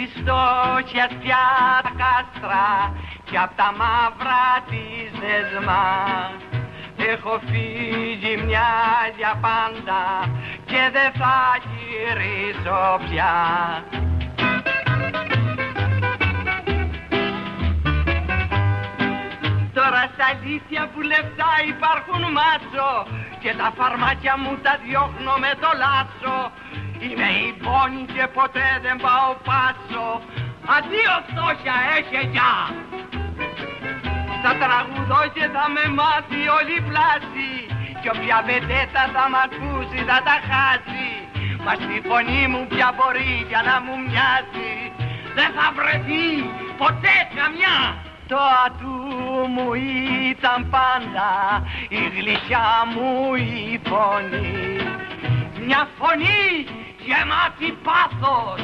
με τα... Απ' της στόχια πια τα κάστρα και απ' τα μαύρα της δεσμά Έχω φύγει μια για πάντα και δεν θα γυρίσω πια. Τώρα στα αλήθεια που λεφτά υπάρχουν μάτσο και τα φαρμάκια μου τα διώχνω με το λάτσο Είμαι η πόνη και ποτέ δεν πάω πάτσο Αντίο φτώχεια, έχε γεια. Θα τραγουδώ και θα με μάθει όλη η πλάση. Κι όποια βεντέτα θα μ' ακούσει θα τα χάσει. Μα στη φωνή μου πια μπορεί για να μου μοιάζει. Δεν θα βρεθεί ποτέ καμιά. Το ατού μου ήταν πάντα η γλυκιά μου η φωνή. Μια φωνή γεμάτη πάθος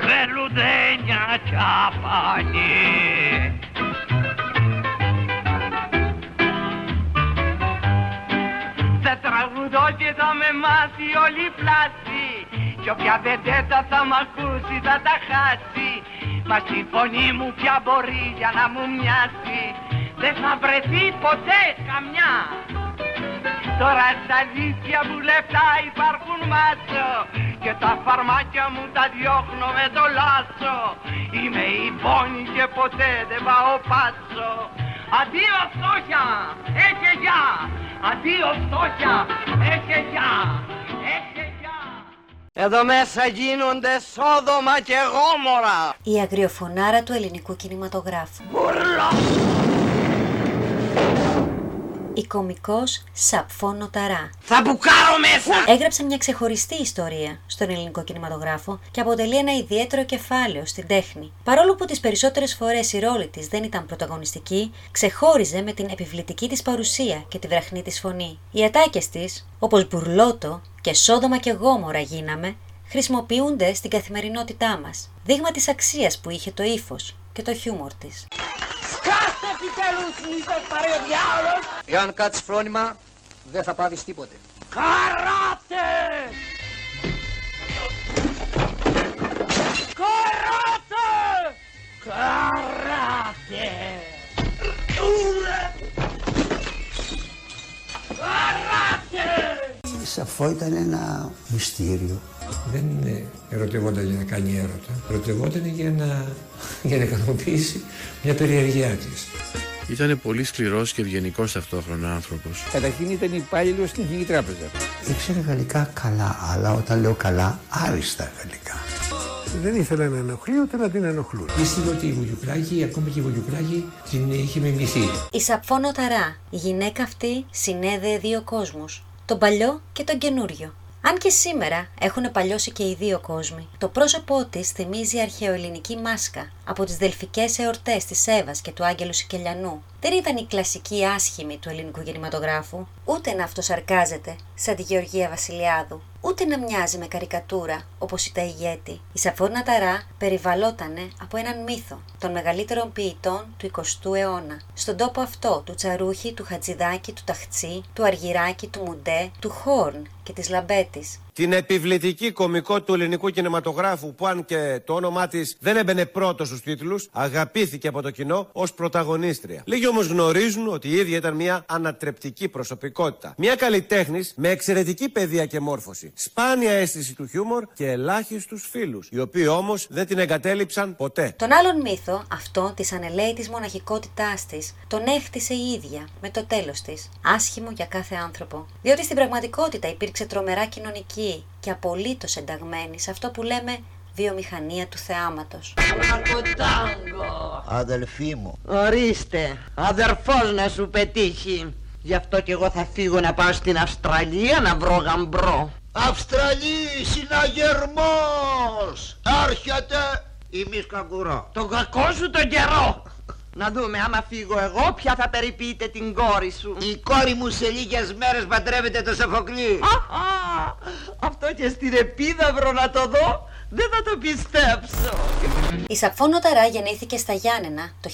Χρελουδένια κι απανή Θα τραγουδώ και θα με μάθει όλη η πλάση Κι όποια βεντέτα θα μ' ακούσει θα τα χάσει. Μα στη φωνή μου πια μπορεί για να μου μοιάσει Δεν θα βρεθεί ποτέ καμιά Τώρα στα αλήθεια μου λεφτά υπάρχουν μάτσο Και τα φαρμάκια μου τα διώχνω με το λάτσο Είμαι η πόνη και ποτέ δεν πάω πάτσο. Αντίο φτώχεια, έχε γεια. Αντίο φτώχεια, έχε γεια. Έχε γεια. Εδώ μέσα γίνονται σόδομα και γόμορα. Η αγριοφωνάρα του ελληνικού κινηματογράφου. Η κομικός Σαπφόνο Ταρά. Θα μπουκάρω μέσα Έγραψε μια ξεχωριστή ιστορία στον ελληνικό κινηματογράφο και αποτελεί ένα ιδιαίτερο κεφάλαιο στην τέχνη. Παρόλο που τις περισσότερες φορές η ρόλη της δεν ήταν πρωταγωνιστική, ξεχώριζε με την επιβλητική της παρουσία και τη βραχνή της φωνή. Οι ατάκες της, όπως μπουρλότο και σόδομα και γόμορα γίναμε, χρησιμοποιούνται στην καθημερινότητά μας. Δείγμα της αξίας που είχε το ύφος και το χιούμορ της. Κάστε επιτέλους μήπως πάρει ο διάολος; Εάν κάτσεις φρόνημα, δεν θα πάρεις τίποτε. Καράτε Καράτε Καράτε Καράτε Η Σαφό ήταν ένα μυστήριο. Δεν ε, ερωτευόταν για να κάνει έρωτα. Ερωτευόταν για να, για να ικανοποιήσει μια περιεργειά της. Ήταν πολύ σκληρός και ευγενικός ταυτόχρονα άνθρωπος. Καταρχήν ήταν υπάλληλο στην Εθνική Τράπεζα. Ήξερε γαλλικά καλά, αλλά όταν λέω καλά, άριστα γαλλικά. Δεν ήθελε να ενοχλεί ούτε να την ενοχλούν. Πίστευε ότι η Βουγιουκλάκη, ακόμα και η Βουγιουκλάκη, την είχε μιμηθεί. Η Σαπφόνο Ταρά, η γυναίκα αυτή συνέδεε δύο κόσμους, τον παλιό και τον καινούριο. Αν και σήμερα έχουν παλιώσει και οι δύο κόσμοι, το πρόσωπό της θυμίζει αρχαιοελληνική μάσκα από τις δελφικές εορτές της Εύας και του Άγγελου Σικελιανού. Δεν ήταν η κλασική άσχημη του ελληνικού κινηματογράφου, ούτε να αυτοσαρκάζεται σαν τη Γεωργία Βασιλιάδου, ούτε να μοιάζει με καρικατούρα όπως η Ταϊγέτη. Η Σαφώνα Ταρά περιβαλλότανε από έναν μύθο των μεγαλύτερων ποιητών του 20ου αιώνα. Στον τόπο αυτό του Τσαρούχη, του Χατζηδάκη, του Ταχτσί, του Αργυράκη, του Μουντέ, του Χόρν και της Λαμπέτης. Την επιβλητική κομικό του ελληνικού κινηματογράφου που αν και το όνομά της δεν έμπαινε πρώτος στους τίτλους, αγαπήθηκε από το κοινό ως πρωταγωνίστρια. Λίγη Λίγοι όμως γνωρίζουν ότι η ίδια ήταν μια ανατρεπτική προσωπικότητα. Μια καλλιτέχνης με εξαιρετική παιδεία και μόρφωση. Σπάνια αίσθηση του χιούμορ και ελάχιστους φίλους. Οι οποίοι όμως δεν την εγκατέλειψαν ποτέ. Τον άλλον μύθο, αυτό της ανελαίτη μοναχικότητάς της, τον έχτισε η ίδια με το τέλος της. Άσχημο για κάθε άνθρωπο. Διότι στην πραγματικότητα υπήρξε τρομερά κοινωνική και απολύτως ενταγμένη σε αυτό που λέμε βιομηχανία του θεάματος. Αδελφή μου. Ορίστε, αδερφός να σου πετύχει. Γι' αυτό κι εγώ θα φύγω να πάω στην Αυστραλία να βρω γαμπρό. Αυστραλή, συναγερμός! Άρχεται η Μισκαγκουρά. Το κακό σου τον καιρό. Να δούμε, άμα φύγω εγώ, ποια θα περιποιείτε την κόρη σου. Η κόρη μου σε λίγες μέρες παντρεύεται το Σοφοκλή. Αυτό και στην Επίδαυρο να το δω, δεν θα το πιστέψω. Η Σαφόνο Ταρά γεννήθηκε στα Γιάννενα το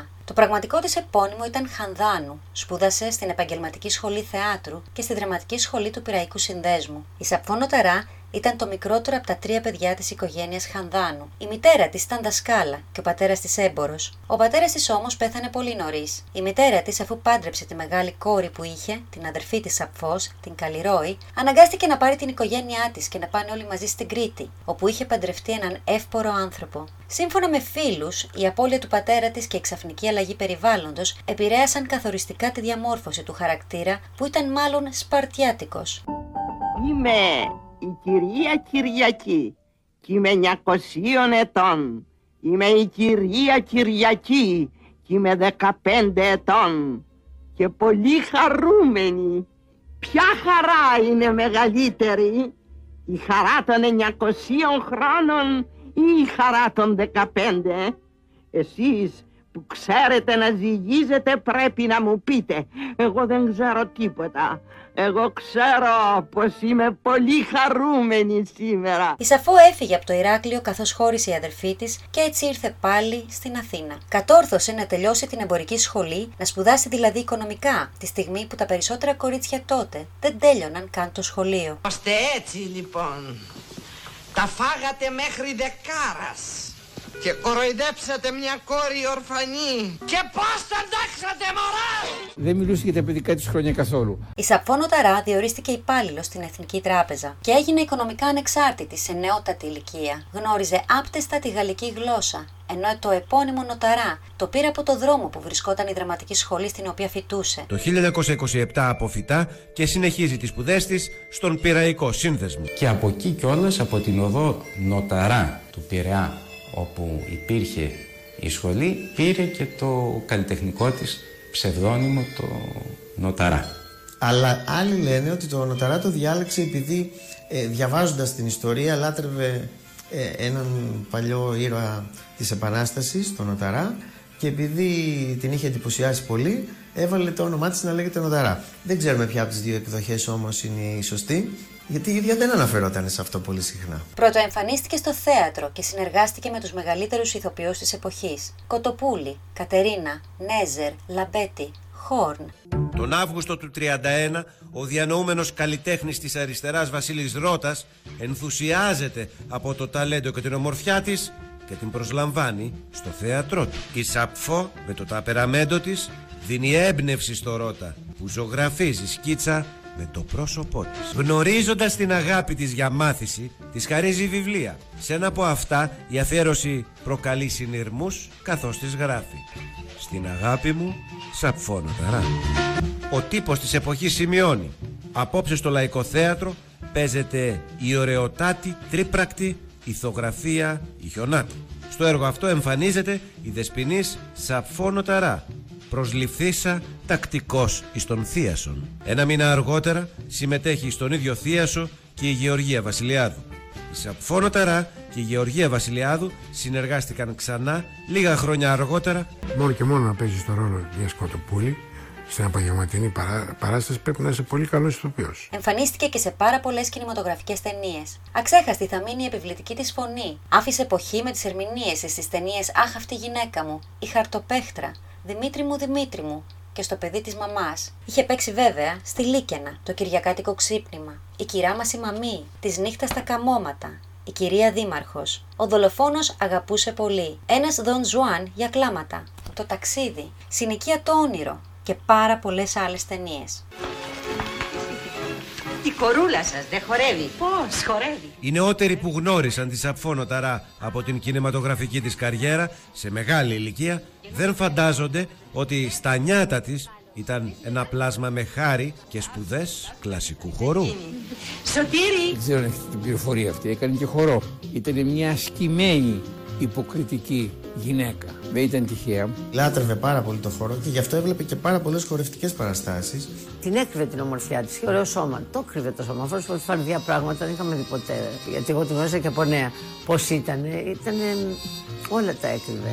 1907. Το πραγματικό της επώνυμο ήταν Χανδάνου. Σπούδασε στην Επαγγελματική Σχολή Θεάτρου και στη Δραματική Σχολή του Πυραϊκού Συνδέσμου. Η Σαφόνο Ταρά ήταν το μικρότερο από τα τρία παιδιά της οικογένειας Χανδάνου. Η μητέρα της ήταν δασκάλα και ο πατέρας της έμπορος. Ο πατέρας της όμως πέθανε πολύ νωρίς. Η μητέρα της, αφού πάντρεψε τη μεγάλη κόρη που είχε, την αδερφή της Σαπφός, την Καλλιρόη, αναγκάστηκε να πάρει την οικογένειά της και να πάνε όλοι μαζί στην Κρήτη, όπου είχε παντρευτεί έναν εύπορο άνθρωπο. Σύμφωνα με φίλους, η απώλεια του πατέρα της και η ξαφνική αλλαγή περιβάλλοντος επηρέασαν καθοριστικά τη διαμόρφωση του χαρακτήρα που ήταν μάλλον σπαρτιάτικος. Είμαι η κυρία Κυριακή και είμαι 900 ετών. Είμαι η κυρία Κυριακή και είμαι 15 ετών και πολύ χαρούμενη. Ποια χαρά είναι μεγαλύτερη, η χαρά των 900 χρόνων ή η χαρά των 15. Εσείς που ξέρετε να ζυγίζετε πρέπει να μου πείτε. Εγώ δεν ξέρω τίποτα. Εγώ ξέρω πως είμαι πολύ χαρούμενη σήμερα. Η Σαφό έφυγε από το Ηράκλειο καθώς χώρισε η αδερφή της και έτσι ήρθε πάλι στην Αθήνα. Κατόρθωσε να τελειώσει την εμπορική σχολή, να σπουδάσει δηλαδή οικονομικά, τη στιγμή που τα περισσότερα κορίτσια τότε δεν τέλειωναν καν το σχολείο. Ώστε έτσι λοιπόν. Τα φάγατε μέχρι δεκάρας και κοροϊδέψατε μια κόρη ορφανή. Και πώς τα εντάξατε μωρά! Δεν μιλούσε για τα παιδικά της χρόνια καθόλου. Η Σαφόνο Ταρά διορίστηκε υπάλληλος στην Εθνική Τράπεζα και έγινε οικονομικά ανεξάρτητη σε νεότατη ηλικία. Γνώριζε άπτεστα τη γαλλική γλώσσα, ενώ το επώνυμο Νοταρά το πήρε από το δρόμο που βρισκόταν η δραματική σχολή στην οποία φοιτούσε. Το 1927 αποφυτά και συνεχίζει τις σπουδές της στον Πειραϊκό Σύνδεσμο. Και από εκεί κιόλας από την οδό Νοταρά του Πειραιά όπου υπήρχε η σχολή πήρε και το καλλιτεχνικό της ψευδόνυμο το Νοταρά. Αλλά άλλοι λένε ότι το Νοταρά το διάλεξε επειδή ε, διαβάζοντας την ιστορία λάτρευε ε, έναν παλιό ήρωα της Επανάστασης, τον Νοταρά και επειδή την είχε εντυπωσιάσει πολύ έβαλε το όνομά της να λέγεται Νοταρά. Δεν ξέρουμε ποια από τις δύο εκδοχές όμως είναι η σωστή. Γιατί η ίδια δεν αναφερόταν σε αυτό πολύ συχνά; Πρωτοεμφανίστηκε στο θέατρο και συνεργάστηκε με τους μεγαλύτερους ηθοποιούς της εποχής. Κοτοπούλη, Κατερίνα, Νέζερ, Λαμπέτη, Χόρν. Τον Αύγουστο του 31, ο διανοούμενος καλλιτέχνης της αριστεράς Βασίλης Ρώτας ενθουσιάζεται από το ταλέντο και την ομορφιά της και την προσλαμβάνει στο θέατρό του. Η Σαπφό με το ταπεραμέντο της δίνει έμπνευση στο Ρώτα που ζωγραφίζει σκίτσα με το πρόσωπό της. Γνωρίζοντας την αγάπη της για μάθηση, της χαρίζει βιβλία. Σε ένα από αυτά η αφιέρωση προκαλεί συνειρμούς καθώς της γράφει. Στην αγάπη μου σαπφώνω ταρά. Ο τύπος της εποχής σημειώνει. Απόψε στο Λαϊκό Θέατρο παίζεται η ωραιοτάτη, τρίπρακτη ηθογραφία Ιχιονάτη. Στο έργο αυτό εμφανίζεται η δεσποινής Σαπφόνο Ταρά, προσληφθήσα τακτικός εις τον Θίασον. Ένα μήνα αργότερα συμμετέχει στον ίδιο Θίασο και η Γεωργία Βασιλιάδου. Η Σαπφόνο Ταρά και η Γεωργία Βασιλιάδου συνεργάστηκαν ξανά λίγα χρόνια αργότερα. Μόνο και μόνο να παίζεις το ρόλο μια σκοτοπούλη στην επαγγελματινή παρά... παράσταση πρέπει να είσαι πολύ καλός ηθοποιός. Εμφανίστηκε και σε πάρα πολλές κινηματογραφικές ταινίες. Αξέχαστη θα μείνει η επιβλητική της φωνή. Άφησε εποχή με τις ερμηνείες στις ταινίες Αχ, αυτή η γυναίκα μου, Η Χαρτοπαίχτρα, Δημήτρη μου, Δημήτρη μου και στο παιδί της μαμάς. Είχε παίξει βέβαια στη Λίκαινα, το Κυριακάτικο ξύπνημα, η κυρά μας η μαμή, της νύχτας τα καμώματα, η κυρία Δήμαρχος. Ο δολοφόνος αγαπούσε πολύ. Ένας Δον Ζουάν για κλάματα. Το ταξίδι, Συνοικία το όνειρο και πάρα πολλές άλλες ταινίες. Η κορούλα σας δεν χορεύει. Πώς χορεύει; Οι νεότεροι που γνώρισαν τη Σαπφόνο Ταρά από την κινηματογραφική της καριέρα σε μεγάλη ηλικία δεν φαντάζονται ότι στα νιάτα της ήταν ένα πλάσμα με χάρη και σπουδές κλασικού χορού. Σωτήρη. Δεν ξέρω αν έχετε την πληροφορία αυτή. Έκανε και χορό. Ήταν μια ασκημένη υποκριτική γυναίκα. Δεν ήταν τυχαία. Λάτρευε πάρα πολύ το χώρο και γι' αυτό έβλεπε και πάρα πολλές χορευτικές παραστάσεις. Την έκρυβε την ομορφιά της και ωραίο σώμα. Το έκρυβε το σώμα. Αυτό που φανδιά πράγματα δεν είχαμε δει ποτέ. Γιατί εγώ τη γνώρισα και από νέα. Πώς ήταν. Ήταν. Όλα τα έκρυβε.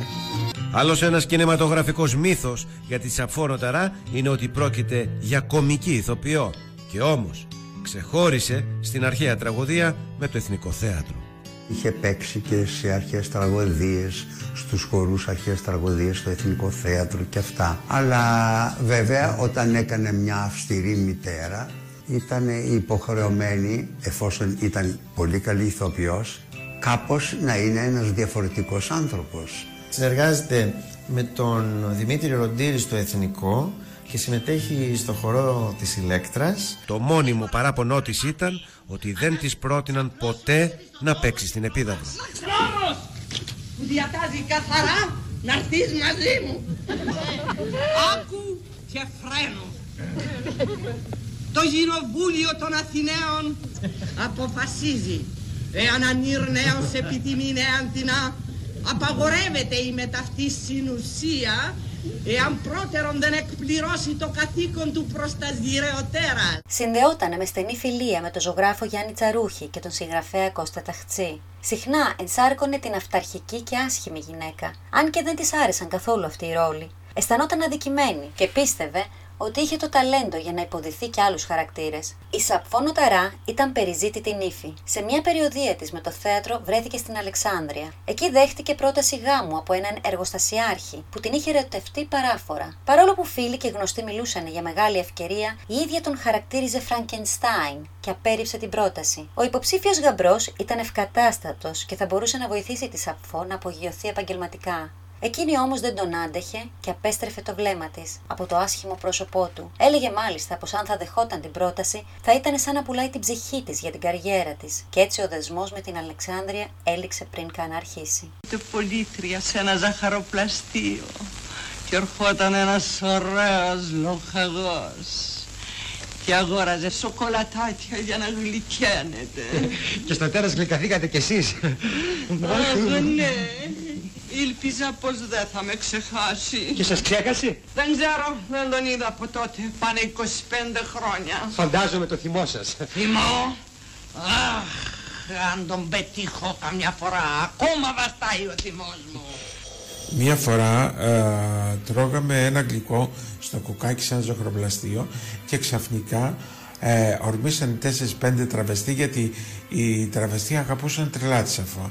Άλλος ένας κινηματογραφικός μύθος για τη Σαφόνο Ταρά είναι ότι πρόκειται για κομική ηθοποιό και όμως ξεχώρισε στην αρχαία τραγωδία με το Εθνικό Θέατρο. Είχε παίξει και σε αρχές τραγωδίες, στους χορούς αρχές τραγωδίες, στο Εθνικό Θέατρο και αυτά. Αλλά βέβαια όταν έκανε μια αυστηρή μητέρα ήταν υποχρεωμένη, εφόσον ήταν πολύ καλή ηθοποιός, κάπως να είναι ένας διαφορετικός άνθρωπος. Συνεργάζεται με τον Δημήτρη Ροντήρη στο Εθνικό και συμμετέχει στο χορό της Ηλέκτρας. Το μόνιμο παράπονό της ήταν ότι δεν της πρότειναν ποτέ να παίξει στην Επίδαυρο. Νόμος που διατάζει καθαρά να έρθεις μαζί μου. Άκου και φρένο. Το Κοινοβούλιο των Αθηναίων αποφασίζει εάν αν νέος επιτιμεί νεαντινά απαγορεύεται η μεταυτή συνουσία εάν πρώτερον δεν εκπληρώσει το καθήκον του προς τα σγυρεωτέρα. Συνδεόταν με στενή φιλία με τον ζωγράφο Γιάννη Τσαρούχη και τον συγγραφέα Κώστα Ταχτσή. Συχνά ενσάρκωνε την αυταρχική και άσχημη γυναίκα, αν και δεν της άρεσαν καθόλου αυτοί οι ρόλοι. Αισθανόταν αδικημένη και πίστευε ότι είχε το ταλέντο για να υποδηθεί και άλλους χαρακτήρες. Η Σαπφόνο Ταρά ήταν περιζήτητη νύφη. Σε μια περιοδία της με το θέατρο βρέθηκε στην Αλεξάνδρεια. Εκεί δέχτηκε πρόταση γάμου από έναν εργοστασιάρχη που την είχε ερωτευτεί παράφορα. Παρόλο που φίλοι και γνωστοί μιλούσαν για μεγάλη ευκαιρία, η ίδια τον χαρακτήριζε Φραγκενστάιν και απέρριψε την πρόταση. Ο υποψήφιος γαμπρός ήταν ευκατάστατος και θα μπορούσε να βοηθήσει τη Σαπφό να απογειωθεί επαγγελματικά. Εκείνη όμως δεν τον άντεχε και απέστρεφε το βλέμμα της από το άσχημο πρόσωπό του. Έλεγε μάλιστα πως αν θα δεχόταν την πρόταση θα ήταν σαν να πουλάει την ψυχή της για την καριέρα της και έτσι ο δεσμός με την Αλεξάνδρεια έληξε πριν καν αρχίσει. Είτε πολίτρια σε ένα ζαχαροπλαστείο και ερχόταν ένας ωραίος λοχαγός και αγόραζε σοκολατάκια για να γλυκαίνεται. Και στο τέλος γλυκαθήκατε κι εσείς. Αχ, ναι. Ήλπιζα πως δεν θα με ξεχάσει. Και σας ξέχασε; Δεν ξέρω, δεν τον είδα από τότε. Πάνε 25 χρόνια. Φαντάζομαι το θυμό σας. Θυμό; Αχ, αν τον πετύχω καμιά φορά, ακόμα βαστάει ο θυμός μου. Μία φορά ε, τρώγαμε ένα γλυκό στο κουκάκι σαν ζωχροπλαστείο και ξαφνικά ε, ορμήσαν 4-5 τραβεστοί γιατί οι τραβεστοί αγαπούσαν τρελά τη σαφώ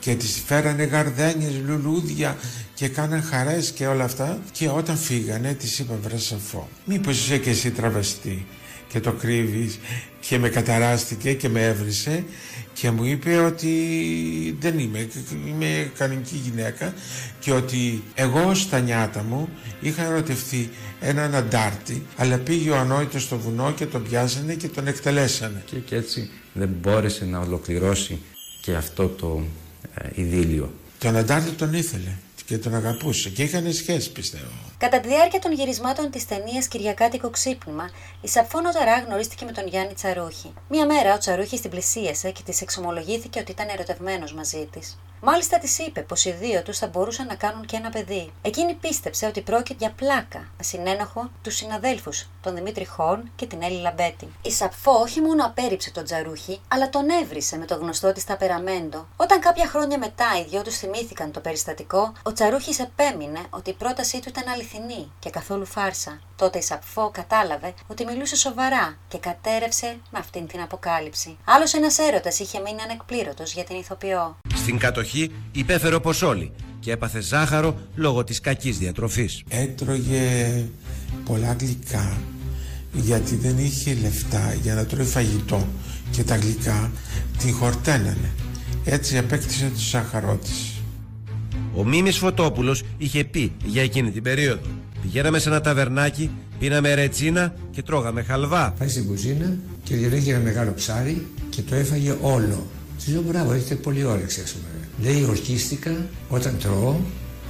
και τις φέρανε γαρδένιες, λουλούδια και κάναν χαρές και όλα αυτά. Και όταν φύγανε τις είπα βρε σαφώ μήπως είσαι και εσύ τραβεστή και το κρύβεις και με καταράστηκε και με έβρισε και μου είπε ότι δεν είμαι, είμαι κανονική γυναίκα και ότι εγώ στα νιάτα μου είχα ερωτευτεί έναν αντάρτη αλλά πήγε ο ανόητος στο βουνό και τον πιάσανε και τον εκτελέσανε. Και, και έτσι δεν μπόρεσε να ολοκληρώσει και αυτό το ε, ειδήλιο. Τον αντάρτη τον ήθελε και τον αγαπούσε και είχαν σχέση πιστεύω. Κατά τη διάρκεια των γυρισμάτων της ταινίας Κυριακάτικο Ξύπνημα, η Σαφόνο Ταρά γνωρίστηκε με τον Γιάννη Τσαρούχη. Μία μέρα ο Τσαρούχης την πλησίασε και της εξομολογήθηκε ότι ήταν ερωτευμένος μαζί της. Μάλιστα της είπε πως οι δύο τους θα μπορούσαν να κάνουν και ένα παιδί. Εκείνη πίστεψε ότι πρόκειται για πλάκα, με συνένοχο τους συναδέλφους, τον Δημήτρη Χόρν και την Έλλη Λαμπέτη. Η Σαφό όχι μόνο απέρριψε τον Τζαρούχη, αλλά τον έβρισε με το γνωστό της ταπεραμέντο. Όταν κάποια χρόνια μετά οι δυο τους θυμήθηκαν το περιστατικό, ο Τσαρούχη επέμεινε ότι η πρότασή του ήταν αληθινή και καθόλου φάρσα. Τότε η Σαφό κατάλαβε ότι μιλούσε σοβαρά και κατέρευσε με αυτήν την αποκάλυψη. Άλλος ένας έρωτας είχε μείνει ανεκπλήρωτος για την ηθοποιό. Στην κατοχή υπέφερε όπως όλοι και έπαθε ζάχαρο λόγω της κακής διατροφής. Έτρωγε πολλά γλυκά γιατί δεν είχε λεφτά για να τρώει φαγητό και τα γλυκά την χορτένανε. Έτσι απέκτησε το ζάχαρό της. Ο Μίμης Φωτόπουλος είχε πει για εκείνη την περίοδο. Πηγαίναμε σε ένα ταβερνάκι, πίναμε ρετσίνα και τρώγαμε χαλβά. Πάει στην κουζίνα και διαλέγει ένα μεγάλο ψάρι και το έφαγε όλο. Τη λέω μπράβο, έχετε πολύ όρεξη, ας πούμε. Λέει, ορκίστηκα όταν τρώω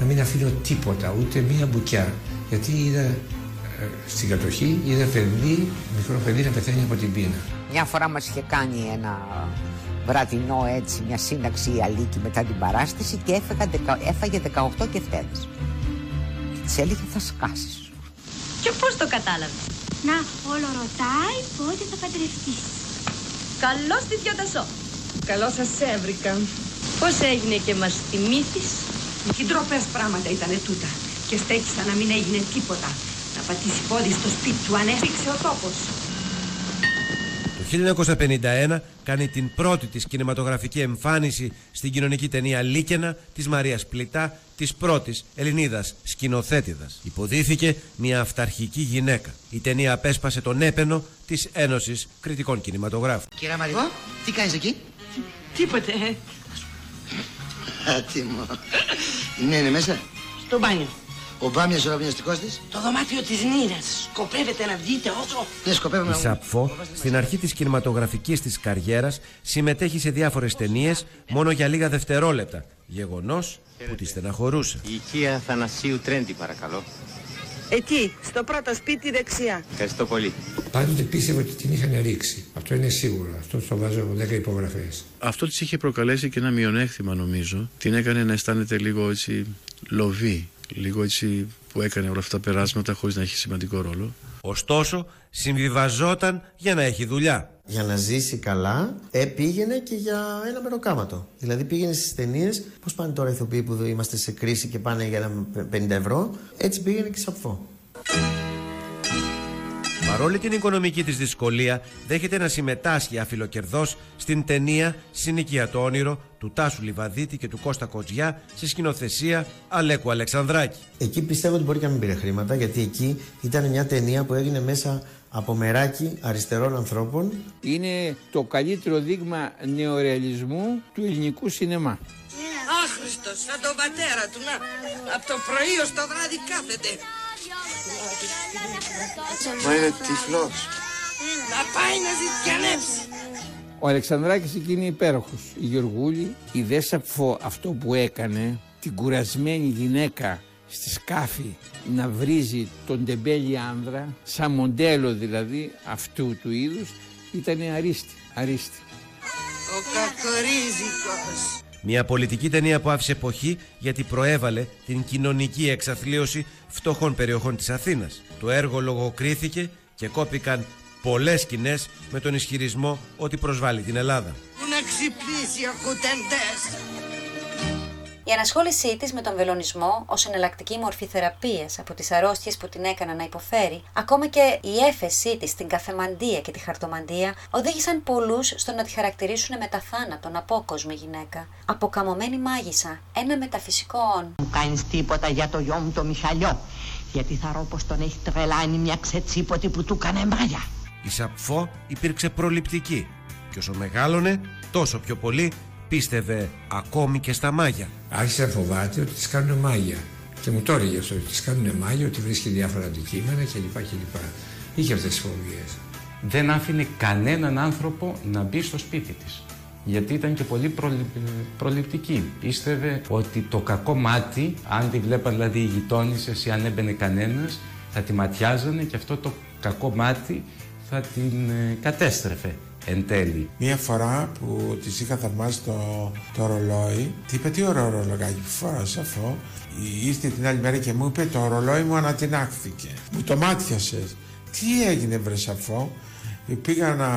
να μην αφήνω τίποτα, ούτε μία μπουκιά. Γιατί είδα ε, στην κατοχή, είδα παιδί, μικρό παιδί να πεθαίνει από την πείνα. Μια φορά μας είχε κάνει ένα βραδινό έτσι, μια σύνταξη η Αλίκη μετά την παράσταση και έφαγε, δεκα- έφαγε 18 κεφτέδες. Και της έλεγε θα σκάσεις. Και πώς το κατάλαβες; Να, όλο ρωτάει πότε θα παντρευτείς. Καλώς τη διατασώ. Καλώς σας έβρικα. Πώς έγινε και μας θυμήθης. Τι ντροπές πράγματα ήταν τούτα. Και στέκει να μην έγινε τίποτα. Να πατήσει πόδι στο σπίτι του αν έσφιξε ο τόπος. Το 1951 κάνει την πρώτη της κινηματογραφική εμφάνιση στην κοινωνική ταινία Λίκαινα της Μαρίας Πλητά, της πρώτης Ελληνίδας σκηνοθέτηδας. Υποδίθηκε μια αυταρχική γυναίκα. Η ταινία απέσπασε τον έπαινο της Ένωσης Κριτικών Κινηματογράφων. Κυρία Μαρικό, τι κάνεις εκεί; Τίποτε. Άτιμο. Ναι, είναι μέσα; Στο μπάνιο. Ο Μπάμιας ο ραυνιαστικός της; Το δωμάτιο της Νίνας. Σκοπεύετε να βγείτε όσο... Ναι, σκοπεύουμε Η να... Σαπφό στην αρχή της κινηματογραφικής της καριέρας συμμετέχει σε διάφορες ταινίες μόνο για λίγα δευτερόλεπτα. Γεγονός που τη στεναχωρούσε. Η οικία Θανασίου Τρέντι παρακαλώ. Εκεί, στο πρώτο σπίτι δεξιά. Ευχαριστώ πολύ. Πάντοτε πίστευε ότι την είχαν ρίξει. Αυτό είναι σίγουρο. Αυτό το βάζω 10 υπογραφές. Αυτό της είχε προκαλέσει και ένα μειονέκτημα νομίζω. Την έκανε να αισθάνεται λίγο έτσι λοβή. Λίγο έτσι που έκανε όλα αυτά τα περάσματα χωρίς να έχει σημαντικό ρόλο. Ωστόσο, συμβιβαζόταν για να έχει δουλειά. Για να ζήσει καλά, ε, πήγαινε και για ένα μεροκάματο. Δηλαδή πήγαινε στις ταινίες, πώς πάνε τώρα οι ηθοποιοί που είμαστε σε κρίση και πάνε για ένα 50 ευρώ, έτσι πήγαινε και σαφό. Παρόλη την οικονομική της δυσκολία, δέχεται να συμμετάσχει αφιλοκερδός στην ταινία «Συνοικία το όνειρο» του Τάσου Λιβαδίτη και του Κώστα Κοτζιά σε σκηνοθεσία Αλέκου Αλεξανδράκη. Εκεί πιστεύω ότι μπορεί και να μην πήρε χρήματα, γιατί εκεί ήταν μια ταινία που έγινε μέσα από μεράκι αριστερών ανθρώπων. Είναι το καλύτερο δείγμα νεορεαλισμού του ελληνικού σινεμά. Άχρηστος, σαν τον πατέρα του, να. Από το πρωί ως το βράδυ κάθεται. Μα είναι τυφλός. Να πάει να ζητιανέψει. Ο Αλεξανδράκης εκεί είναι υπέροχος. Η Γεωργούλη, η δε Σαπφό αυτό που έκανε, την κουρασμένη γυναίκα στη σκάφη να βρίζει τον τεμπέλη άνδρα, σαν μοντέλο δηλαδή αυτού του είδους, ήταν αρίστη, αρίστη. Ο κακορίζικος. Μια πολιτική ταινία που άφησε εποχή γιατί προέβαλε την κοινωνική εξαθλίωση φτωχών περιοχών της Αθήνας. Το έργο λογοκρίθηκε και κόπηκαν πολλές σκηνές με τον ισχυρισμό ότι προσβάλλει την Ελλάδα. Πού να ξυπνήσει ο κουτεντές. Η ανασχόλησή της με τον βελονισμό ως εναλλακτική μορφή θεραπείας από τις αρρώστιες που την έκαναν να υποφέρει, ακόμα και η έφεσή της στην καφεμαντία και τη χαρτομαντία, οδήγησαν πολλούς στο να τη χαρακτηρίσουν με τα θάνατον απόκοσμη γυναίκα. Αποκαμωμένη μάγισσα, ένα μεταφυσικό όν. Μου κάνεις τίποτα για το γιο μου το Μιχαλιό. Γιατί θα ρω πως τον έχει τρελάνει μια ξετσίποτη που του κάνε μάγια. Η Σαπφό υπήρξε προληπτική και όσο μεγάλωνε τόσο πιο πολύ πίστευε ακόμη και στα μάγια. Άρχισε να φοβάται ότι τη κάνουν μάγια. Και μου το έλεγε αυτό, ότι τη κάνουν μάγια, ότι βρίσκει διάφορα αντικείμενα κλπ. κλπ. Είχε αυτές τις φοβίες. Δεν άφηνε κανέναν άνθρωπο να μπει στο σπίτι της. Γιατί ήταν και πολύ προλη- προληπτική. Πίστευε ότι το κακό μάτι, αν τη βλέπαν δηλαδή οι γειτόνισσες ή αν έμπαινε κανένας, θα τη ματιάζανε και αυτό το κακό μάτι θα την ε, κατέστρεφε εν τέλει. Μία φορά που της είχα θαυμάσει το, το ρολόι, τη είπε τι ωραίο ρολογάκι που φοράς αυτό. Ήρθε την άλλη μέρα και μου είπε το ρολόι μου ανατινάχθηκε. Μου το μάτιασες. Τι έγινε βρε σαφό. Πήγα να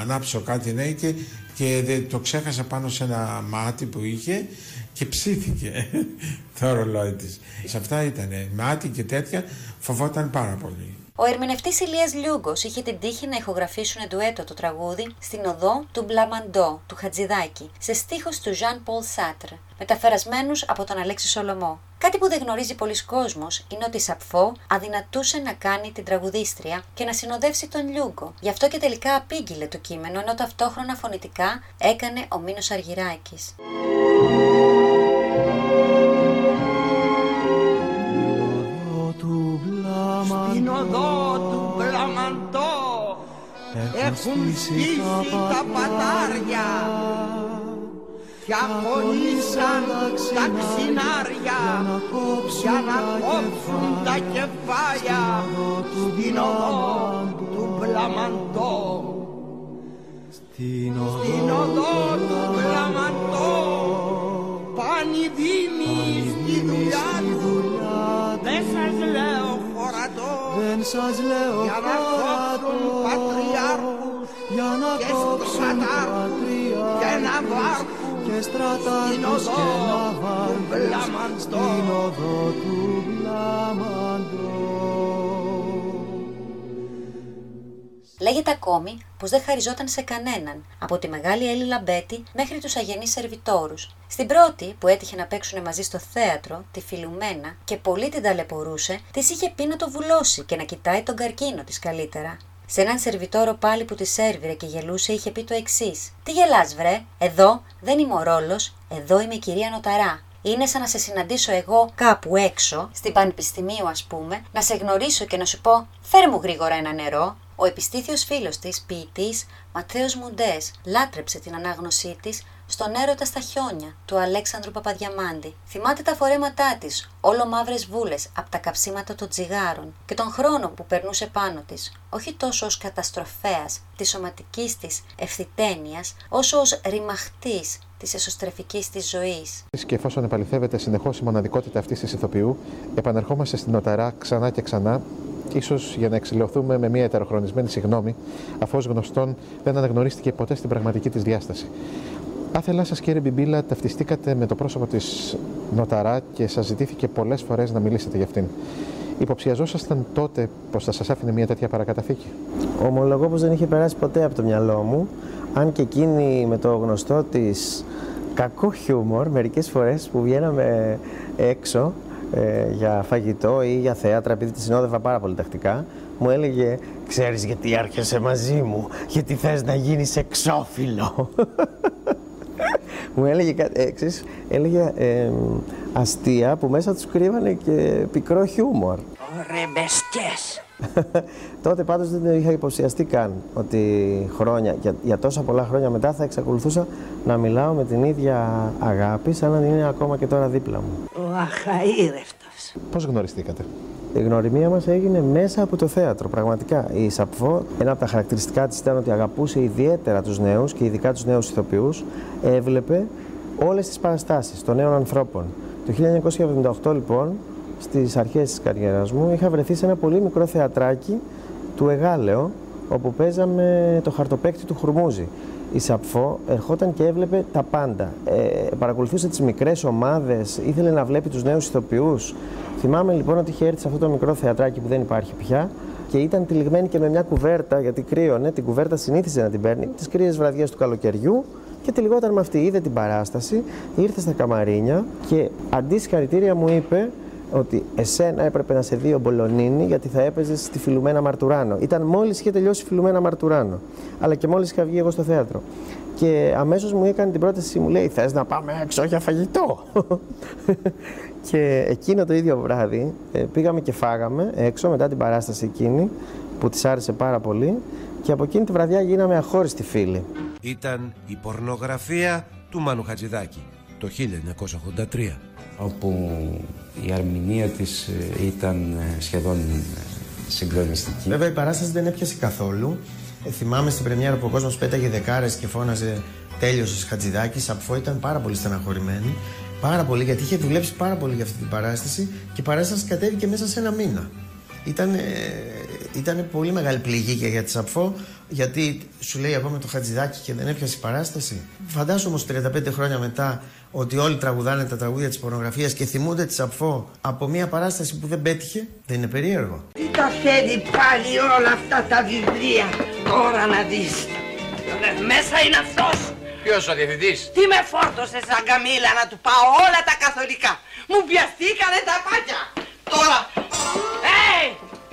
ανάψω κάτι ναι και, και δε- το ξέχασα πάνω σε ένα μάτι που είχε και ψήθηκε το ρολόι της. Σε αυτά ήταν μάτι και τέτοια φοβόταν πάρα πολύ. Ο ερμηνευτής Ηλίας Λιούγκος είχε την τύχη να ηχογραφήσουν ντουέτο το τραγούδι στην οδό του Μπλαμαντό του Χατζηδάκη σε στίχους του Jean Paul Sartre, μεταφερασμένους από τον Αλέξη Σολομό. Κάτι που δεν γνωρίζει πολλοί κόσμος είναι ότι η Σαπφό αδυνατούσε να κάνει την τραγουδίστρια και να συνοδεύσει τον Λιούγκο. Γι' αυτό και τελικά απήγγειλε το κείμενο ενώ ταυτόχρονα φωνητικά έκανε ο Μίνος Αργυράκης. Έχουν στήσει τα πατάρια κι απολύσαν τα ξινάρια για να κόψουν τα κεφάλια στην οδό του Μπλαμαντό. Στην οδό του Μπλαμαντό πάνει δίνει στη δουλειά του. δεν σας λέω χωρατό Δεν σας λέω για να κόψουν πατριάρχους για να και κόψουν στρατάρχους και να βάρκουν και στρατάρχους και να βάρκους στην οδό του Βλάμαντος. Λέγεται ακόμη πως δεν χαριζόταν σε κανέναν, από τη μεγάλη Έλλη Λαμπέτη μέχρι τους αγενείς σερβιτόρους. Στην πρώτη, που έτυχε να παίξουν μαζί στο θέατρο, τη Φιλουμένα, και πολύ την ταλαιπωρούσε, της είχε πει να το βουλώσει και να κοιτάει τον καρκίνο της καλύτερα. Σε έναν σερβιτόρο πάλι που τη σέρβιρε και γελούσε, είχε πει το εξής: Τι γελάς, βρε, εδώ δεν είμαι ο ρόλος, εδώ είμαι η κυρία Νοταρά. Είναι σαν να σε συναντήσω εγώ κάπου έξω, στην πανεπιστημίου ας πούμε, να σε γνωρίσω και να σου πω: Φέρε μου γρήγορα ένα νερό. Ο επιστήθιος φίλος της, ποιητής, Ματθαίος Μουντές, λάτρεψε την ανάγνωσή της στον έρωτα στα χιόνια του Αλέξανδρου Παπαδιαμάντη. Θυμάται τα φορέματά της, όλο μαύρες βούλες από τα καψίματα των τσιγάρων και τον χρόνο που περνούσε πάνω της, όχι τόσο ως καταστροφέας της σωματικής της ευθυτένειας, όσο ως ρημαχτής της εσωστρεφικής της ζωής. Και εφόσον επαληθεύεται συνεχώς η μοναδικότητα αυτής της ηθοποιού, επανερχόμαστε στην Οταρά ξανά και ξανά, ίσως για να εξηλαιωθούμε με μια ετεροχρονισμένη συγγνώμη, αφού ως γνωστόν δεν αναγνωρίστηκε ποτέ στην πραγματική της διάσταση. Άθελά σας, κύριε Μπιμπίλα, ταυτιστήκατε με το πρόσωπο της Νοταρά και σας ζητήθηκε πολλές φορές να μιλήσετε για αυτήν. Υποψιαζόσασταν τότε πως θα σας άφηνε μια τέτοια παρακαταθήκη; Ομολογώ πως δεν είχε περάσει ποτέ από το μυαλό μου, αν και εκείνη με το γνωστό της κακό χιούμορ, μερικές φορές που βγαίναμε έξω ε, για φαγητό ή για θέατρα, επειδή τη συνόδευα πάρα πολύ τακτικά, μου έλεγε «Ξέρεις γιατί άρχισε μαζί μου, γιατί θες να γίνεις εξώφυλλο». μου έλεγε, κα- ε, ξέρεις, έλεγε ε, αστεία που μέσα τους κρύβανε και πικρό χιούμορ. Ρε μπεστιές. Τότε πάντως δεν το είχα υποψιαστεί καν ότι χρόνια, για, για τόσα πολλά χρόνια μετά θα εξακολουθούσα να μιλάω με την ίδια αγάπη σαν να είναι ακόμα και τώρα δίπλα μου. Ο αχαήρευτος. Πώς γνωριστήκατε; Η γνωριμία μας έγινε μέσα από το θέατρο, πραγματικά. Η Σαπφό, ένα από τα χαρακτηριστικά της ήταν ότι αγαπούσε ιδιαίτερα τους νέους και ειδικά τους νέους ηθοποιούς. Έβλεπε όλες τις παραστάσεις των νέων ανθρώπων. Το 1978 λοιπόν, στις αρχές της καριέρας μου, είχα βρεθεί σε ένα πολύ μικρό θεατράκι του Εγάλεο, όπου παίζαμε το χαρτοπέκτη του Χουρμούζη. Η Σαπφό ερχόταν και έβλεπε τα πάντα. Ε, παρακολουθούσε τις μικρές ομάδες, ήθελε να βλέπει τους νέους ηθοποιούς. Θυμάμαι λοιπόν ότι είχε έρθει σε αυτό το μικρό θεατράκι που δεν υπάρχει πια και ήταν τυλιγμένη και με μια κουβέρτα, γιατί κρύωνε, την κουβέρτα συνήθιζε να την παίρνει τις κρύες βραδιές του καλοκαιριού και τυλιγόταν με αυτή. Είδε την παράσταση, ήρθε στα καμαρίνια και αντί συγχαρητήρια μου είπε ότι εσένα έπρεπε να σε δει ο Μπολονίνη γιατί θα έπαιζες στη Φιλουμένα Μαρτουράνο. Ήταν μόλις είχε τελειώσει η Φιλουμένα Μαρτουράνο, αλλά και μόλις είχα βγει εγώ στο θέατρο. Και αμέσως μου έκανε την πρόταση, μου λέει: Θες να πάμε έξω για φαγητό; και εκείνο το ίδιο βράδυ ε, πήγαμε και φάγαμε έξω μετά την παράσταση εκείνη που της άρεσε πάρα πολύ και από εκείνη τη βραδιά γίναμε αχώριστοι φίλοι. Ήταν η πορνογραφία του Μάνου Χατζηδάκη το 1983. Όπου η αρμηνία της ε, ήταν ε, σχεδόν ε, συγκλονιστική. Βέβαια η παράσταση δεν έπιασε καθόλου. Ε, θυμάμαι στην πρεμιέρα που ο κόσμος πέταγε δεκάρες και φώναζε τέλειωσες Χατζηδάκης. Σαπφό ήταν πάρα πολύ στεναχωρημένη. Πάρα πολύ γιατί είχε δουλέψει πάρα πολύ για αυτή την παράσταση και η παράσταση κατέβηκε μέσα σε ένα μήνα. Ήταν, ε, ήταν πολύ μεγάλη πληγή και για τη Σαπφό γιατί σου λέει ακόμα το Χατζηδάκη και δεν έπιασε η παράσταση. Φαντάσου όμως 35 χρόνια μετά ότι όλοι τραγουδάνε τα τραγούδια της πορνογραφίας και θυμούνται τη Σαπφό από μια παράσταση που δεν πέτυχε. Δεν είναι περίεργο. Τι τα θέλει πάλι όλα αυτά τα βιβλία; Τώρα να δεις. Ε, Μέσα είναι αυτός. Ποιος ο διευθυντής; Τι με φόρτωσε σαν καμίλα να του πάω όλα τα καθολικά; Μου πιαστήκανε τα πάτια. Τώρα. Ε,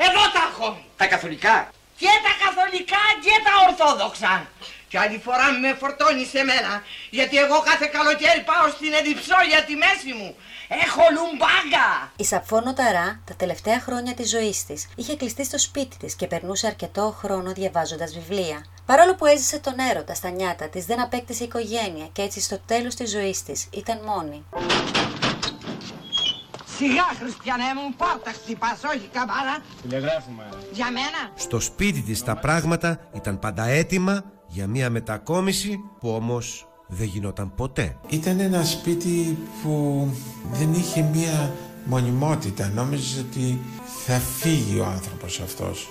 εδώ τα έχω. Τα καθολικά; Και τα καθολικά και τα ορθόδοξα. Και άλλη φορά με φορτώνεις σε μένα, γιατί εγώ κάθε καλοκαίρι πάω στην Εδιψό για τη μέση μου. Έχω λουμπάγκα! Η Σαφώ Νοταρά τα τελευταία χρόνια της ζωής της είχε κλειστεί στο σπίτι της και περνούσε αρκετό χρόνο διαβάζοντας βιβλία. Παρόλο που έζησε τον έρωτα στα νιάτα της, δεν απέκτησε οικογένεια και έτσι στο τέλος της ζωής της ήταν μόνη. Σιγά, Χριστιανέ μου, πόρτα χτυπάς, όχι καμπάνα. Τηλεγράφουμε. Για μένα. Στο σπίτι της τα πράγματα ήταν πάντα έτοιμα για μια μετακόμιση που όμως δεν γινόταν ποτέ. Ήταν ένα σπίτι που δεν είχε μία μονιμότητα. Νόμιζες ότι θα φύγει ο άνθρωπος αυτός.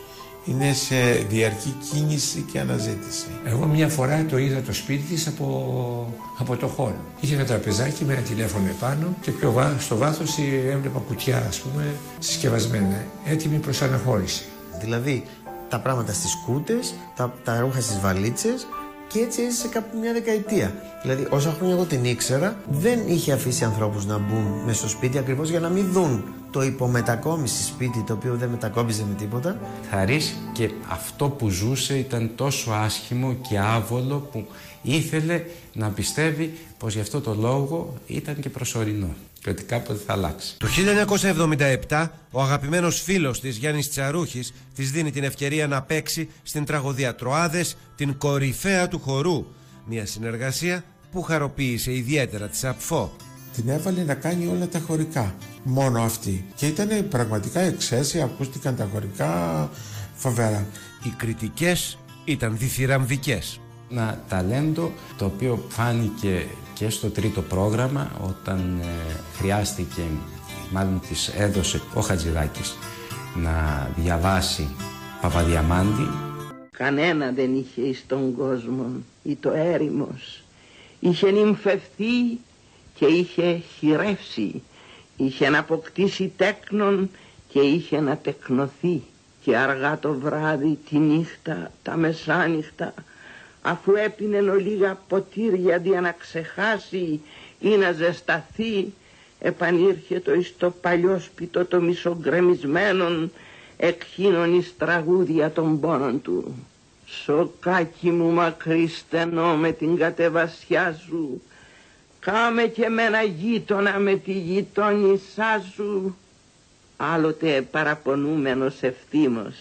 Είναι σε διαρκή κίνηση και αναζήτηση. Εγώ μια φορά το είδα το σπίτι της από, από το χώρο. Είχε ένα τραπεζάκι με ένα τηλέφωνο επάνω και πιο βά, στο βάθος έβλεπα κουτιά ας πούμε συσκευασμένα, έτοιμη προς αναχώρηση. Δηλαδή τα πράγματα στις κούτες, τα, τα ρούχα στις βαλίτσες και έτσι έζησε κάπου μια δεκαετία. Δηλαδή, όσα χρόνια εγώ την ήξερα, δεν είχε αφήσει ανθρώπους να μπουν μέσα στο σπίτι ακριβώς για να μην δουν το υπομετακόμιση σπίτι το οποίο δεν μετακόμιζε με τίποτα. Χαρίς και αυτό που ζούσε ήταν τόσο άσχημο και άβολο που ήθελε να πιστεύει πως γι' αυτό το λόγο ήταν και προσωρινό και ότι κάποτε θα αλλάξει. Το 1977 ο αγαπημένος φίλος της Γιάννης Τσαρούχης της δίνει την ευκαιρία να παίξει στην τραγωδία Τροάδες την κορυφαία του χορού. Μια συνεργασία που χαροποίησε ιδιαίτερα τη Σαπφό. Την έβαλε να κάνει όλα τα χωρικά. Μόνο αυτή. Και ήταν πραγματικά εξαίσια, ακούστηκαν τα χωρικά φοβερά. Οι κριτικές ήταν διθυραμβικές. Ένα ταλέντο το οποίο φάνηκε και στο τρίτο πρόγραμμα όταν ε, χρειάστηκε, μάλλον της έδωσε ο Χατζηδάκης να διαβάσει Παπαδιαμάντη. Κανένα δεν είχε εις τον κόσμο ή το έρημος. Είχε νυμφευθεί και είχε χειρεύσει. Είχε να αποκτήσει τέκνον και είχε να τεκνοθεί. Και αργά το βράδυ, τη νύχτα, τα μεσάνυχτα, αφού έπινε λίγα ποτήρια για να ξεχάσει ή να ζεσταθεί, επανήρχεται εις το παλιό σπιτό το μισογκρεμισμένον εκχύνων εις τραγούδια των πόνων του. Σοκάκι μου μακρύ στενό με την κατεβασιά σου, κάμε και με ένα γείτονα με τη γειτόνισά σου, άλλοτε παραπονούμενος ευθύμος.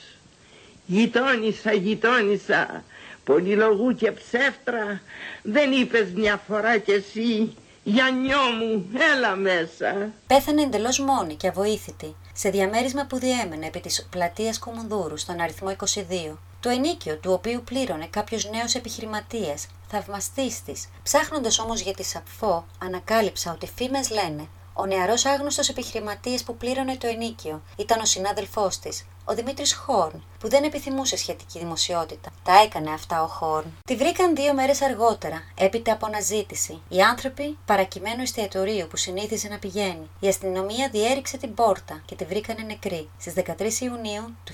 Γειτόνισα, γειτόνισα, πολυλογού και ψεύτρα, δεν είπες μια φορά κι εσύ, Γιαννιό μου, έλα μέσα. Πέθανε εντελώς μόνη και αβοήθητη, σε διαμέρισμα που διέμενε επί της πλατείας Κουμουνδούρου, στον αριθμό 22. Το ενίκιο του οποίου πλήρωνε κάποιος νέος επιχειρηματίας, θαυμαστής της. Ψάχνοντας όμως για τη Σαπφό, ανακάλυψα ότι φήμες λένε ο νεαρός άγνωστος επιχειρηματίας που πλήρωνε το ενίκιο ήταν ο συνάδελφός της, ο Δημήτρης Χόρν, που δεν επιθυμούσε σχετική δημοσιότητα. Τα έκανε αυτά ο Χόρν. Τη βρήκαν δύο μέρες αργότερα, έπειτα από αναζήτηση. Οι άνθρωποι παρακειμένου εστιατορίου που συνήθιζε να πηγαίνει. Η αστυνομία διέριξε την πόρτα και τη βρήκανε νεκρή στις 13 Ιουνίου του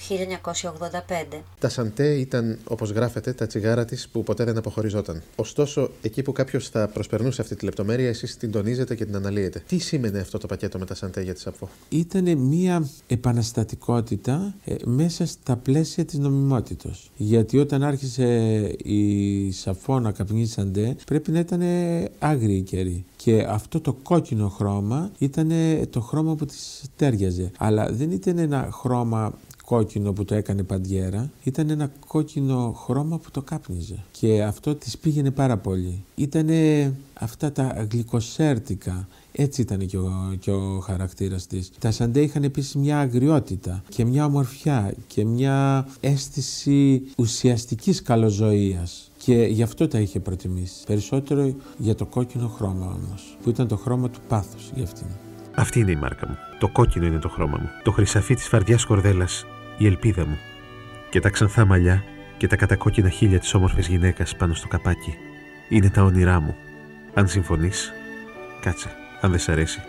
1985. Τα σαντέ ήταν, όπως γράφεται, τα τσιγάρα της που ποτέ δεν αποχωριζόταν. Ωστόσο, εκεί που κάποιος θα προσπερνούσε αυτή τη λεπτομέρεια, εσείς την τονίζετε και την αναλύετε. Τι σήμαινε αυτό το πακέτο με τα σαντέ για τη Σαφώ. Ήταν μία επαναστατικότητα ε, μέσα στα πλαίσια της νομιμότητος. Γιατί όταν άρχισε η Σαφώ να καπνίζει σαντέ, πρέπει να ήταν άγριοι καιροί. Και αυτό το κόκκινο χρώμα ήταν το χρώμα που της τέριαζε. Αλλά δεν ήταν ένα χρώμα κόκκινο που το έκανε παντιέρα, ήταν ένα κόκκινο χρώμα που το κάπνιζε. Και αυτό της πήγαινε πάρα πολύ. Ήτανε αυτά τα γλυκοσέρτικα, έτσι ήταν και ο, και ο χαρακτήρας της. Τα Σαντέ είχαν επίσης μια αγριότητα και μια ομορφιά και μια αίσθηση ουσιαστικής καλοζωίας. Και γι' αυτό τα είχε προτιμήσει. Περισσότερο για το κόκκινο χρώμα όμως, που ήταν το χρώμα του πάθους για αυτήν. Αυτή είναι η μάρκα μου. Το κόκκινο είναι το χρώμα μου. Το χρυσαφί της φαρδιάς κορδέλας, η ελπίδα μου. Και τα ξανθά μαλλιά και τα κατακόκκινα χείλια της όμορφης γυναίκας πάνω στο καπάκι. Είναι τα όνειρά μου. Αν συμφωνείς, κάτσε, αν δεν σ' αρέσει.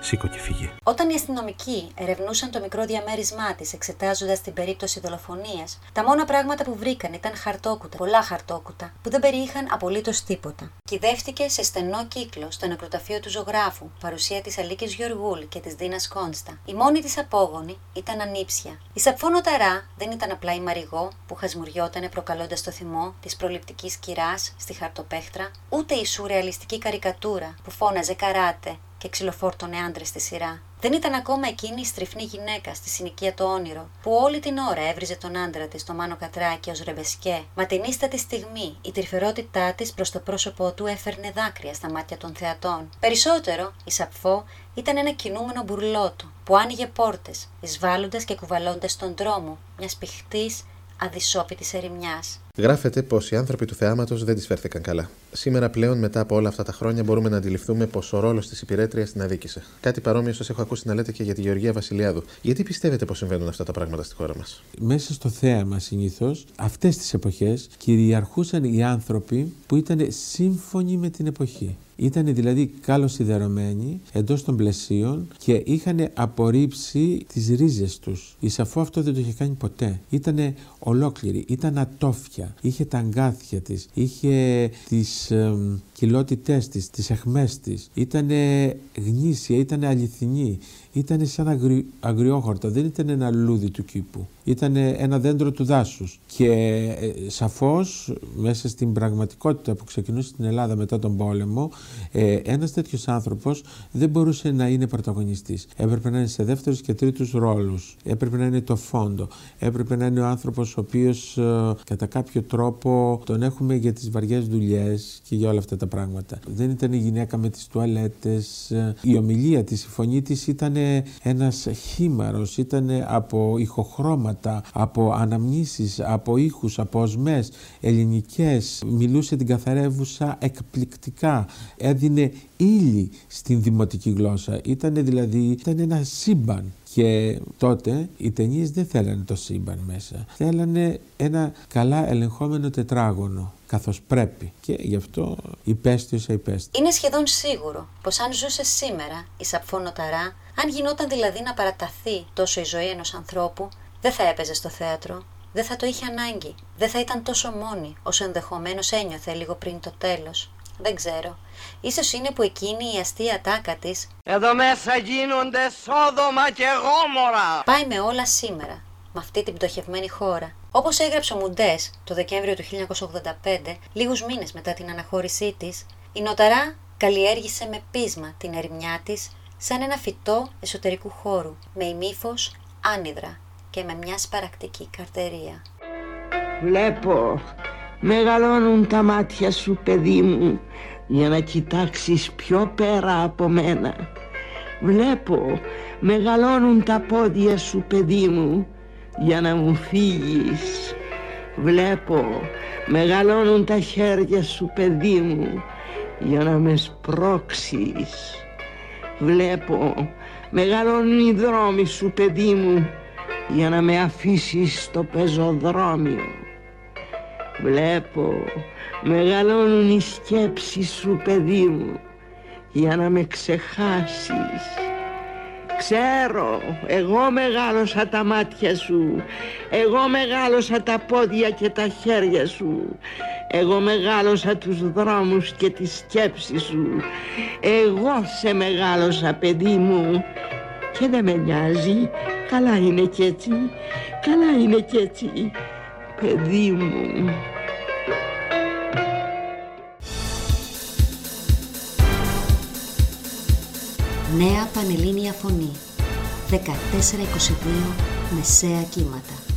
Σήκω και φύγε. Όταν οι αστυνομικοί ερευνούσαν το μικρό διαμέρισμά της, εξετάζοντας την περίπτωση δολοφονίας, τα μόνα πράγματα που βρήκαν ήταν χαρτόκουτα, πολλά χαρτόκουτα, που δεν περιείχαν απολύτως τίποτα. Κυδεύτηκε σε στενό κύκλο στο νεκροταφείο του ζωγράφου, παρουσία της Αλίκης Γεωργούλ και της Δίνας Κόνστα. Η μόνη της απόγονη ήταν ανήψια. Η Σαπφόνο Ταρά δεν ήταν απλά η Μαριγό που χασμουριότανε προκαλώντας το θυμό της προληπτικής κυράς στη χαρτοπέχτρα, ούτε η σουρεαλιστική καρικατούρα που φώναζε καράτε και ξυλοφόρτωνε άντρες στη σειρά. Δεν ήταν ακόμα εκείνη η στριφνή γυναίκα στη συνοικία το όνειρο, που όλη την ώρα έβριζε τον άντρα της στο μάνο κατράκι ως ρεμπεσκέ, μα την ίστατη στιγμή η τρυφερότητά της προς το πρόσωπό του έφερνε δάκρυα στα μάτια των θεατών. Περισσότερο, η Σαπφό ήταν ένα κινούμενο μπουρλό του, που άνοιγε πόρτες, εισβάλλοντας και κουβαλώντας τον δρόμο μιας πηχτής αδυσόπιτης ερημιάς. Γράφεται πως οι άνθρωποι του θεάματος δεν τη φέρθηκαν καλά. Σήμερα πλέον, μετά από όλα αυτά τα χρόνια, μπορούμε να αντιληφθούμε πως ο ρόλος της υπηρέτριας την αδίκησε. Κάτι παρόμοιο σας έχω ακούσει να λέτε και για τη Γεωργία Βασιλιάδου. Γιατί πιστεύετε πως συμβαίνουν αυτά τα πράγματα στη χώρα μας; Μέσα στο θέαμα συνήθως, αυτές τις εποχές κυριαρχούσαν οι άνθρωποι που ήταν σύμφωνοι με την εποχή. Ήταν δηλαδή καλοσυδερωμένοι εντός των πλαισίων και είχαν απορρίψει τις ρίζες τους. Η Σαφώ αυτό δεν το είχε κάνει ποτέ. Ήταν ολόκληρη, ήταν ατόφια, είχε τα αγκάθια της, είχε τις ε, κοιλότητές της, τις εχμέ της. Ήταν γνήσια, ήταν αληθινή. Ήταν σαν αγρι... αγριόχορτα, δεν ήταν ένα λούδι του κήπου. Ήταν ένα δέντρο του δάσους. Και ε, σαφώς μέσα στην πραγματικότητα που ξεκινούσε στην Ελλάδα μετά τον πόλεμο, ε, ένας τέτοιος άνθρωπος δεν μπορούσε να είναι πρωταγωνιστής. Έπρεπε να είναι σε δεύτερους και τρίτους ρόλους. Έπρεπε να είναι το φόντο. Έπρεπε να είναι ο άνθρωπος ο οποίος ε, κατά κάποιο τρόπο τον έχουμε για τις βαριές δουλειές και για όλα αυτά τα πράγματα. Δεν ήταν η γυναίκα με τις τουαλέτες. Ε, η ομιλία της, η φωνή της ήταν ένας χήμαρος, ήταν από ηχοχρώματα, από αναμνήσεις, από ήχους, από οσμές ελληνικές. Μιλούσε την καθαρεύουσα εκπληκτικά. Έδινε ύλη στην δημοτική γλώσσα. Ήταν δηλαδή ήταν ένα σύμπαν. Και τότε οι ταινίες δεν θέλανε το σύμπαν μέσα. Θέλανε ένα καλά ελεγχόμενο τετράγωνο καθώς πρέπει. Και γι' αυτό υπέστη όσα υπέστη. Είναι σχεδόν σίγουρο πως αν ζούσε σήμερα η Σαπφόνοταρά, αν γινόταν δηλαδή να παραταθεί τόσο η ζωή ενός ανθρώπου, δεν θα έπαιζε στο θέατρο, δεν θα το είχε ανάγκη, δεν θα ήταν τόσο μόνη όσο ενδεχομένως ένιωθε λίγο πριν το τέλος. Δεν ξέρω. Ίσως είναι που εκείνη η αστεία τάκα της Εδώ μέσα γίνονται σόδομα και γόμορα πάει με όλα σήμερα, με αυτή την πτωχευμένη χώρα. Όπως έγραψε ο Μουντές το Δεκέμβριο του 1985, λίγους μήνες μετά την αναχώρησή της, η Νοταρά καλλιέργησε με πείσμα την ερημιά της σαν ένα φυτό εσωτερικού χώρου, με ημίφος άνυδρα και με μια σπαρακτική καρτερία. Βλέπω, μεγαλώνουν τα μάτια σου παιδί μου για να κοιτάξεις πιο πέρα από μένα. Βλέπω, μεγαλώνουν τα πόδια σου παιδί μου για να μου φύγεις. Βλέπω, μεγαλώνουν τα χέρια σου παιδί μου για να με σπρώξεις. Βλέπω, μεγαλώνουν οι δρόμοι σου παιδί μου για να με αφήσεις στο πεζοδρόμιο. Βλέπω, μεγαλώνουν οι σκέψεις σου παιδί μου. Για να με ξεχάσεις. Ξέρω, εγώ μεγάλωσα τα μάτια σου, εγώ μεγάλωσα τα πόδια και τα χέρια σου, εγώ μεγάλωσα τους δρόμους και τις σκέψεις σου, εγώ σε μεγάλωσα παιδί μου και δεν με νοιάζει, καλά είναι κι έτσι, καλά είναι κι έτσι, παιδί μου. Νέα Πανελλήνια Φωνή. 1422 Μεσαία Κύματα